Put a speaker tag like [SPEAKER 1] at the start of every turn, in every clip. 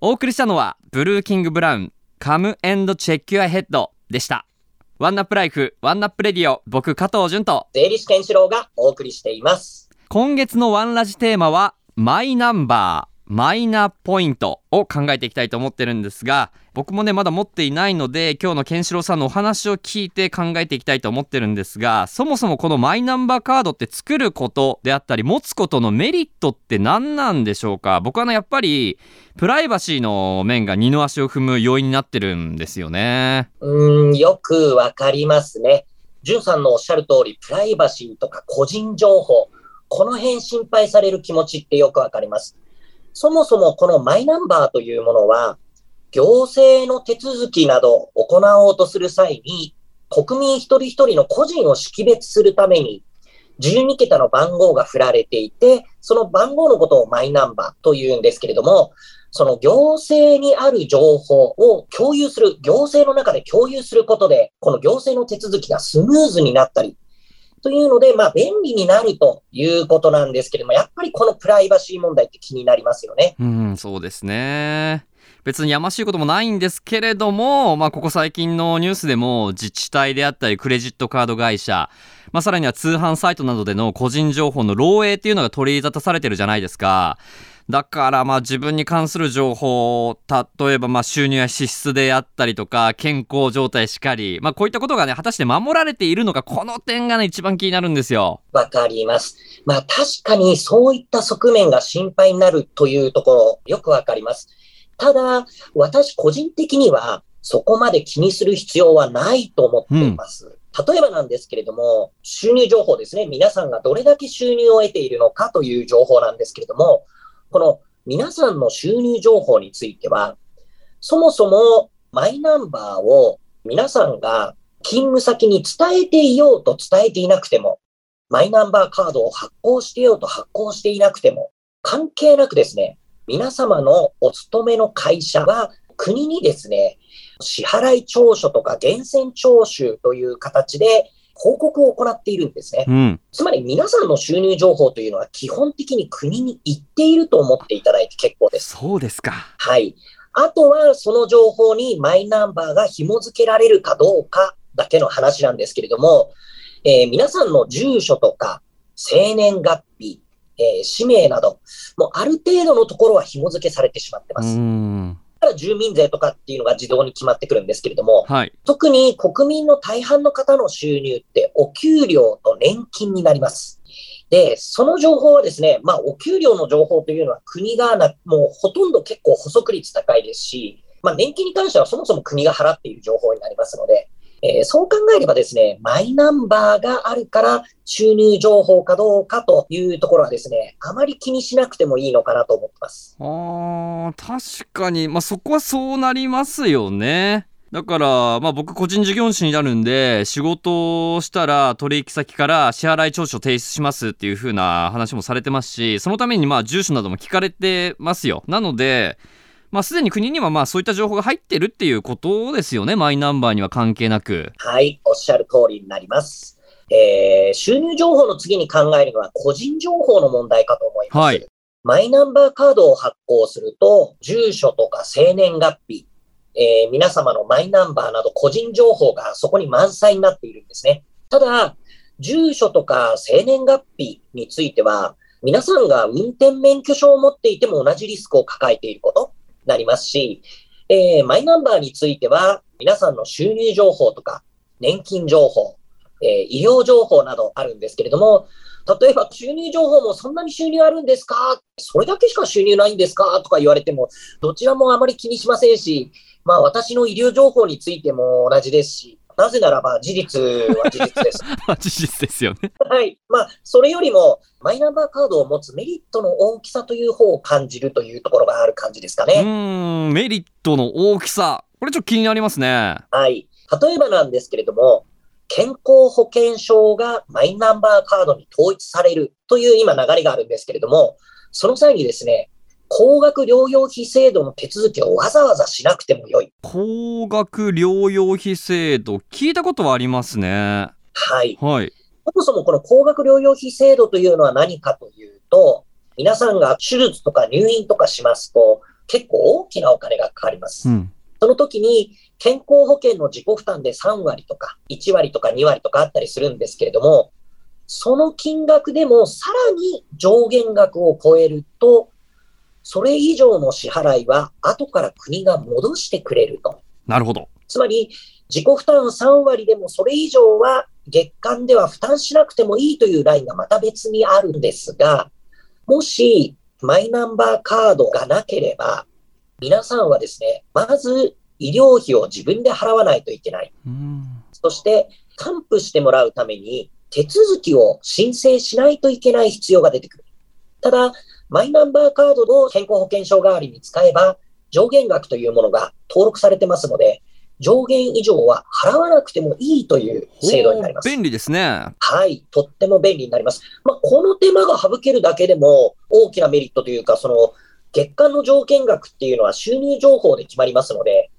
[SPEAKER 1] お送りしたのは Blue King Brown Come And Check Your Head でした。 One Up Life One Up Radio 僕加藤潤と
[SPEAKER 2] 税理士健志郎がお送りしています。
[SPEAKER 1] 今月のワンラジテーマはマイナンバーマイナポイントを考えていきたいと思ってるんですが僕もねまだ持っていないので今日のケンシロウさんのお話を聞いて考えていきたいと思ってるんですがそもそもこのマイナンバーカードって作ることであったり持つことのメリットって何なんでしょうか？僕はねやっぱりプライバシーの面が二の足を踏む要因になってるんですよね。
[SPEAKER 2] うんよくわかりますね。じゅんさんのおっしゃる通りプライバシーとか個人情報この辺心配される気持ちってよくわかります。そもそもこのマイナンバーというものは、行政の手続きなど行おうとする際に、国民一人一人の個人を識別するために、12桁の番号が振られていて、その番号のことをマイナンバーというんですけれども、その行政にある情報を共有する、行政の中で共有することで、この行政の手続きがスムーズになったり、というので、まあ、便利になるということなんですけれども、やっぱりこのプライバシー問題って気になりますよね。
[SPEAKER 1] うん、そうですね。別にやましいこともないんですけれども、まあ、ここ最近のニュースでも自治体であったりクレジットカード会社、まあ、さらには通販サイトなどでの個人情報の漏洩っていうのが取り沙汰されてるじゃないですか。だからまあ自分に関する情報、例えばまあ収入や支出であったりとか、健康状態しかり、まあこういったことがね、果たして守られているのか、この点がね、一番気になるんですよ。
[SPEAKER 2] わかります。まあ確かにそういった側面が心配になるというところ、よくわかります。ただ、私個人的には、そこまで気にする必要はないと思っています。うん例えばなんですけれども、収入情報ですね。皆さんがどれだけ収入を得ているのかという情報なんですけれども、この皆さんの収入情報については、そもそもマイナンバーを皆さんが勤務先に伝えていようと伝えていなくても、マイナンバーカードを発行してようと発行していなくても、関係なくですね、皆様のお勤めの会社は国にですね、支払い調書とか源泉徴収という形で報告を行っているんですね。うん、つまり皆さんの収入情報というのは基本的に国に行っていると思っていただいて結構です。
[SPEAKER 1] そうですか。
[SPEAKER 2] はい。あとはその情報にマイナンバーが紐付けられるかどうかだけの話なんですけれども、えー、皆さんの住所とか生年月日、えー、氏名など、もうある程度のところは紐付けされてしまってます。から住民税とかっていうのが自動に決まってくるんですけれども、はい、特に国民の大半の方の収入ってお給料と年金になります。で、その情報はですね、まあ、お給料の情報というのは国がな、もうほとんど結構補足率高いですし、まあ、年金に関してはそもそも国が払っている情報になりますので、えー、そう考えればですね、マイナンバーがあるから収入情報かどうかというところはですね、あまり気にしなくてもいいのかなと思ってます。
[SPEAKER 1] あ確かに、まあ、そこはそうなりますよね。だから、まあ僕個人事業主になるんで、仕事をしたら取引先から支払い調書を提出しますっていう風な話もされてますし、そのためにまあ住所なども聞かれてますよ。なので、まあ、すでに国にはまあそういった情報が入ってるっていうことですよね、マイナンバーには関係なく。
[SPEAKER 2] はい、おっしゃる通りになります。えー、収入情報の次に考えるのは個人情報の問題かと思います。はい、マイナンバーカードを発行すると、住所とか生年月日、えー、皆様のマイナンバーなど個人情報がそこに満載になっているんですね。ただ、住所とか生年月日については、皆さんが運転免許証を持っていても同じリスクを抱えていること。なりますし、えー、マイナンバーについては、皆さんの収入情報とか、年金情報、えー、医療情報などあるんですけれども、例えば収入情報もそんなに収入あるんですか？それだけしか収入ないんですか？とか言われても、どちらもあまり気にしませんし、まあ私の医療情報についても同じですし、なぜならば事実は事実です。
[SPEAKER 1] 事実ですよね。
[SPEAKER 2] はい。まあ、それよりも、マイナンバーカードを持つメリットの大きさという方を感じるというところがある感じですかね。
[SPEAKER 1] うん、メリットの大きさ。これちょっと気になりますね。
[SPEAKER 2] はい。例えばなんですけれども、健康保険証がマイナンバーカードに統一されるという今流れがあるんですけれども、その際にですね、高額療養費制度の手続きをわざわざしなくてもよい。
[SPEAKER 1] 高額療養費制度、聞いたことはありますね。
[SPEAKER 2] はい。
[SPEAKER 1] はい。
[SPEAKER 2] そもそもこの高額療養費制度というのは何かというと、皆さんが手術とか入院とかしますと、結構大きなお金がかかります。
[SPEAKER 1] うん。
[SPEAKER 2] その時に健康保険の自己負担で3割とか1割とか2割とかあったりするんですけれども、その金額でもさらに上限額を超えると、それ以上の支払いは後から国が戻してくれると。
[SPEAKER 1] なるほど。
[SPEAKER 2] つまり自己負担3割でもそれ以上は月間では負担しなくてもいいというラインがまた別にあるんですが、もしマイナンバーカードがなければ、皆さんはですね、まず医療費を自分で払わないといけない。
[SPEAKER 1] うん。
[SPEAKER 2] そして、還付してもらうために手続きを申請しないといけない必要が出てくる。ただ、マイナンバーカードを健康保険証代わりに使えば、上限額というものが登録されてますので、上限以上は払わなくてもいいという制度になります。
[SPEAKER 1] 便利ですね。
[SPEAKER 2] はい、とっても便利になります。まあ、この手間が省けるだけでも大きなメリットというか、その月間の上限額っていうのは収入情報で決まりますので、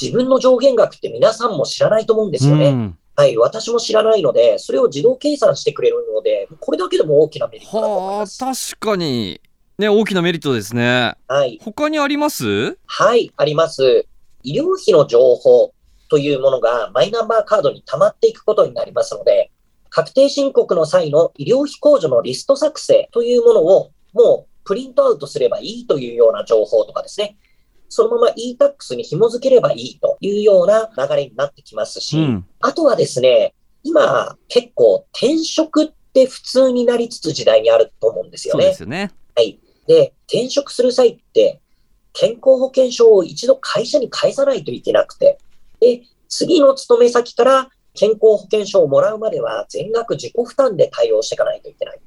[SPEAKER 2] 自分の上限額って皆さんも知らないと思うんですよね。
[SPEAKER 1] うん。
[SPEAKER 2] はい、私も知らないので、それを自動計算してくれるので、これだけでも大きなメリットだと思い
[SPEAKER 1] はあ、
[SPEAKER 2] ます。
[SPEAKER 1] 確かに。ね、大きなメリットですね。
[SPEAKER 2] はい、
[SPEAKER 1] 他にあります？
[SPEAKER 2] はい、あります。医療費の情報というものがマイナンバーカードに溜まっていくことになりますので、確定申告の際の医療費控除のリスト作成というものをもうプリントアウトすればいいというような情報とかですね、そのまま e-tax に紐付ければいいというような流れになってきますし、
[SPEAKER 1] うん。
[SPEAKER 2] あとはですね、今結構転職って普通になりつつ時代にあると思うんですよね
[SPEAKER 1] そうで。すよね。
[SPEAKER 2] はい。で、転職する際って、健康保険証を一度会社に返さないといけなくて、で、次の勤め先から健康保険証をもらうまでは全額自己負担で対応していかないといけない。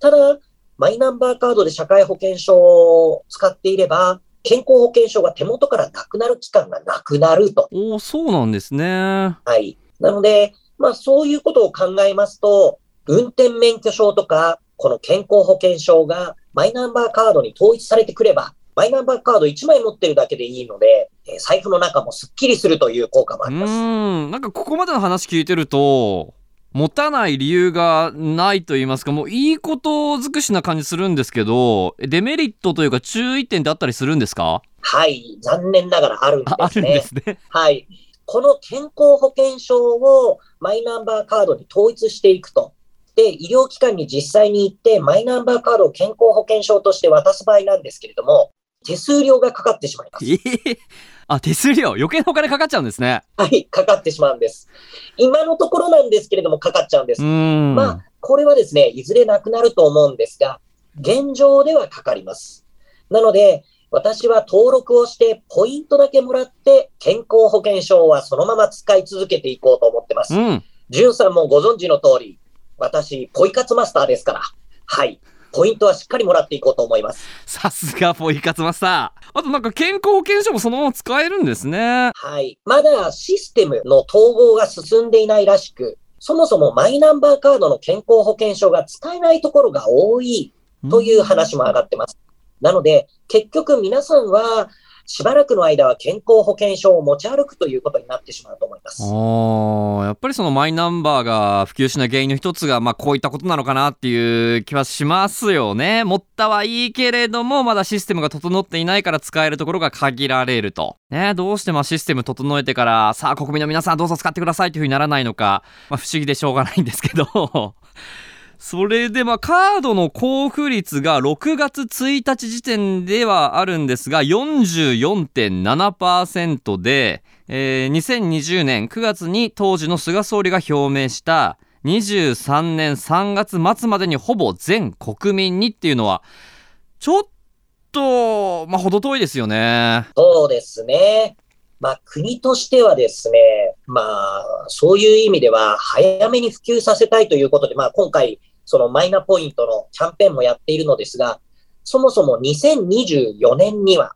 [SPEAKER 2] ただ、マイナンバーカードで社会保険証を使っていれば、健康保険証が手元からなくなる期間がなくなると。
[SPEAKER 1] おお、そうなんですね。
[SPEAKER 2] はい。なので、まあそういうことを考えますと、運転免許証とか、この健康保険証がマイナンバーカードに統一されてくれば、マイナンバーカード1枚持ってるだけでいいので、えー財布の中もすっきりするという効果も
[SPEAKER 1] う
[SPEAKER 2] あります。
[SPEAKER 1] ーん。なんかここまでの話聞いてると、持たない理由がないと言いますか、もういいこと尽くしな感じするんですけど、デメリットというか注意点ってあったりするんですか？
[SPEAKER 2] はい。残念ながらあるん
[SPEAKER 1] ああるん
[SPEAKER 2] ですね。
[SPEAKER 1] ですね。
[SPEAKER 2] はい。この健康保険証をマイナンバーカードに統一していくと。で、医療機関に実際に行って、マイナンバーカードを健康保険証として渡す場合なんですけれども、手数料がかかってしまいます。
[SPEAKER 1] ええあ、手数料、余計なお金かかっちゃうんですね。
[SPEAKER 2] はい、かかってしまうんです。今のところなんですけれども、かかっちゃうんです。まあ、これはですね、いずれなくなると思うんですが、現状ではかかります。なので、私は登録をして、ポイントだけもらって、健康保険証はそのまま使い続けていこうと思ってます。
[SPEAKER 1] うん。
[SPEAKER 2] んさんもご存知の通り、私、ポイ活マスターですから、はい、ポイントはしっかりもらっていこうと思います。
[SPEAKER 1] さすがポイ活マスター。あとなんか健康保険証もそのまま使えるんですね。
[SPEAKER 2] はい。まだシステムの統合が進んでいないらしく、そもそもマイナンバーカードの健康保険証が使えないところが多いという話も上がってます。なので、結局皆さんは、しばらくの間は健康保険証を持ち歩くということになってしまうと思います。
[SPEAKER 1] やっぱりそのマイナンバーが普及しない原因の一つが、まあ、こういったことなのかなっていう気はしますよね。持ったはいいけれども、まだシステムが整っていないから使えるところが限られると。ね、どうしてまあシステム整えてから、さあ国民の皆さんどうぞ使ってくださいというふうにならないのか、まあ、不思議でしょうがないんですけど。それでまあカードの交付率が6月1日時点ではあるんですが44.7%で、えー2020年9月に当時の菅総理が表明した23年3月末までにほぼ全国民にっていうのはちょっとまあ程遠いですよね。
[SPEAKER 2] そうですね。まあ国としてはですね、まあそういう意味では早めに普及させたいということで、まあ今回そのマイナポイントのキャンペーンもやっているのですが、そもそも2024年には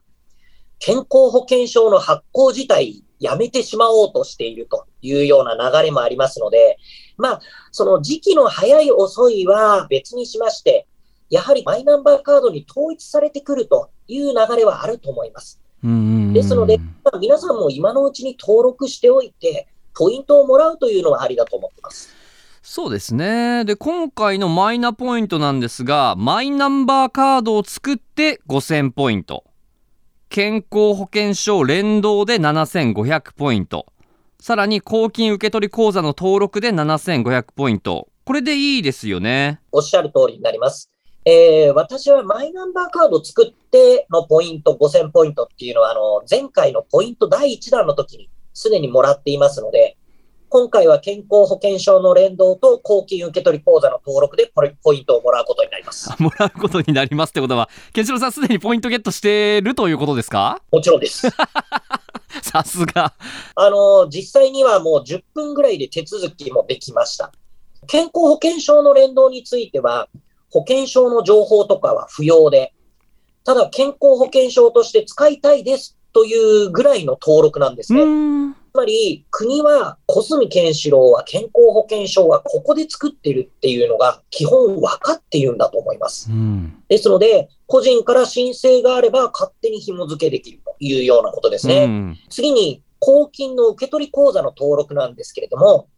[SPEAKER 2] 健康保険証の発行自体やめてしまおうとしているというような流れもありますので、まあその時期の早い遅いは別にしまして、やはりマイナンバーカードに統一されてくるという流れはあると思います。
[SPEAKER 1] うん
[SPEAKER 2] ですので、まあ皆さんも今のうちに登録しておいて、ポイントをもらうというのはありだと思ってます。
[SPEAKER 1] そうですね。で、今回のマイナポイントなんですが、マイナンバーカードを作って5000ポイント。健康保険証連動で7500ポイント。さらに公金受取口座の登録で7500ポイント。これでいいですよね。
[SPEAKER 2] おっしゃる通りになります。えー私はマイナンバーカード作ってのポイント5000ポイントっていうのは、あの、前回のポイント第1弾の時にすでにもらっていますので、今回は健康保険証の連動と公金受取口座の登録でポイポイントをもらうことになります。
[SPEAKER 1] もらうことになりますってことは、ケンシロウさんすでにポイントゲットしてるということですか？
[SPEAKER 2] もちろんです。
[SPEAKER 1] さすが。
[SPEAKER 2] あの、実際にはもう10分ぐらいで手続きもできました。健康保険証の連動については、保険証の情報とかは不要で、ただ健康保険証として使いたいですというぐらいの登録なんですね。つまり、国は小住健志郎は健康保険証はここで作ってるっていうのが基本分かっているんだと思います。
[SPEAKER 1] うん。
[SPEAKER 2] ですので、個人から申請があれば勝手に紐付けできるというようなことですね。
[SPEAKER 1] うん
[SPEAKER 2] 次に、公金の受取口座の登録なんですけれども、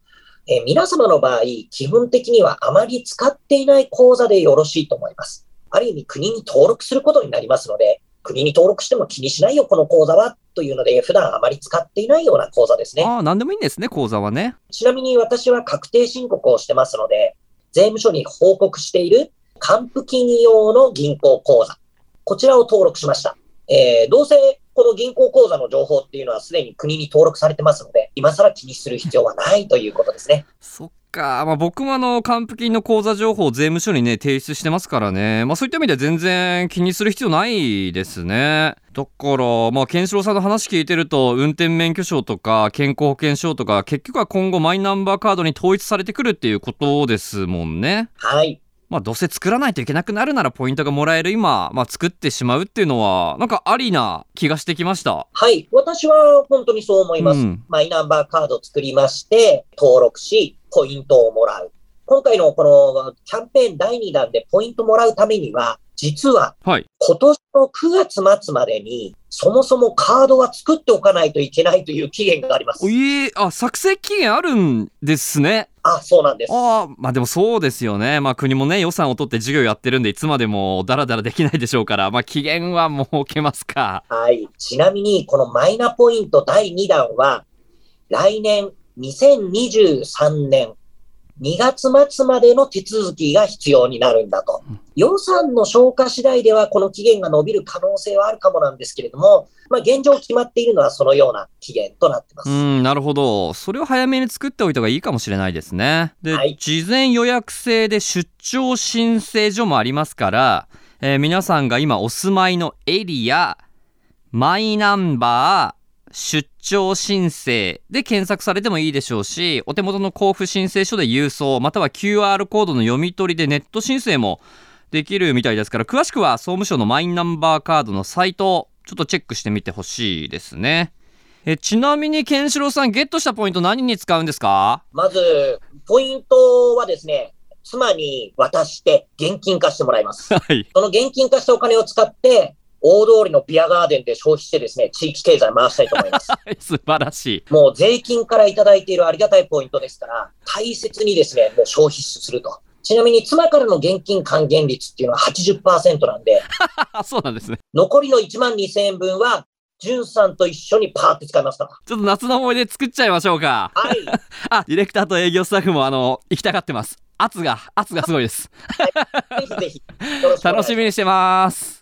[SPEAKER 2] えー皆様の場合、基本的にはあまり使っていない口座でよろしいと思います。ある意味、国に登録することになりますので、国に登録しても気にしないよ、この口座は、というので、普段あまり使っていないような口座ですね。
[SPEAKER 1] ああ、なんでもいいんですね、口座はね。
[SPEAKER 2] ちなみに私は確定申告をしてますので、税務署に報告している還付金用の銀行口座、こちらを登録しました。えーどうせこの銀行口座の情報っていうのはすでに国に登録されてますので、今更気にする必要はないということですね。
[SPEAKER 1] そっか。まあ僕もあの、還付金の口座情報を税務署にね、提出してますからね。まあそういった意味で全然気にする必要ないですね。だから、まあ、ケンシロウさんの話聞いてると、運転免許証とか健康保険証とか、結局は今後マイナンバーカードに統一されてくるっていうことですもんね。
[SPEAKER 2] はい。
[SPEAKER 1] まあ、どうせ作らないといけなくなるならポイントがもらえる今、まあ、作ってしまうっていうのは、なんかありな気がしてきました。
[SPEAKER 2] はい。私は本当にそう思います。
[SPEAKER 1] うん
[SPEAKER 2] マイナンバーカードを作りまして、登録し、ポイントをもらう。今回のこのキャンペーン第2弾でポイントもらうためには、実は
[SPEAKER 1] はい。
[SPEAKER 2] 今年の9月末までに、そもそもカードは作っておかないといけないという期限があります
[SPEAKER 1] え、あ、作成期限あるんですね。
[SPEAKER 2] あ、そうなんです。
[SPEAKER 1] ああ、まあでもそうですよね。まあ国もね、予算を取って授業やってるんで、いつまでもダラダラできないでしょうから、まあ期限は設けますか。
[SPEAKER 2] はい。ちなみに、このマイナポイント第2弾は、来年2023年2月末までの手続きが必要になるんだと
[SPEAKER 1] うん。
[SPEAKER 2] 予算の消化次第ではこの期限が伸びる可能性はあるかもなんですけれども、まあ現状決まっているのはそのような期限となってます。
[SPEAKER 1] うん、なるほど。それを早めに作っておいた方がいいかもしれないですね。で、
[SPEAKER 2] はい
[SPEAKER 1] 事前予約制で出張申請所もありますから、えー皆さんが今お住まいのエリア、マイナンバー、出張申請で検索されてもいいでしょうし、お手元の交付申請書で郵送、または QR コードの読み取りでネット申請もできるみたいですから、詳しくは総務省のマイナンバーカードのサイト、ちょっとチェックしてみてほしいですね。えちなみにケンシロウさんゲットしたポイント何に使うんですか？
[SPEAKER 2] まず、ポイントはですね、妻に渡して現金化してもらいます。
[SPEAKER 1] はい。
[SPEAKER 2] その現金化したお金を使って、大通りのビアガーデンで消費してですね、地域経済回したいと思います。
[SPEAKER 1] 素晴らしい。
[SPEAKER 2] もう税金からいただいているありがたいポイントですから、大切にですね、もう消費すると。ちなみに妻からの現金還元率っていうのは80%なんで、
[SPEAKER 1] あ、そうなんですね。
[SPEAKER 2] 残りの1万2000円分は、じゅんさんと一緒にパーって使いますから。
[SPEAKER 1] ちょっと夏の思い出作っちゃいましょうか。
[SPEAKER 2] はい。
[SPEAKER 1] あ、ディレクターと営業スタッフもあの、行きたがってます。圧が、圧がすごいです。
[SPEAKER 2] ぜひぜひ。よろしくお願いします
[SPEAKER 1] 楽しみにしてます。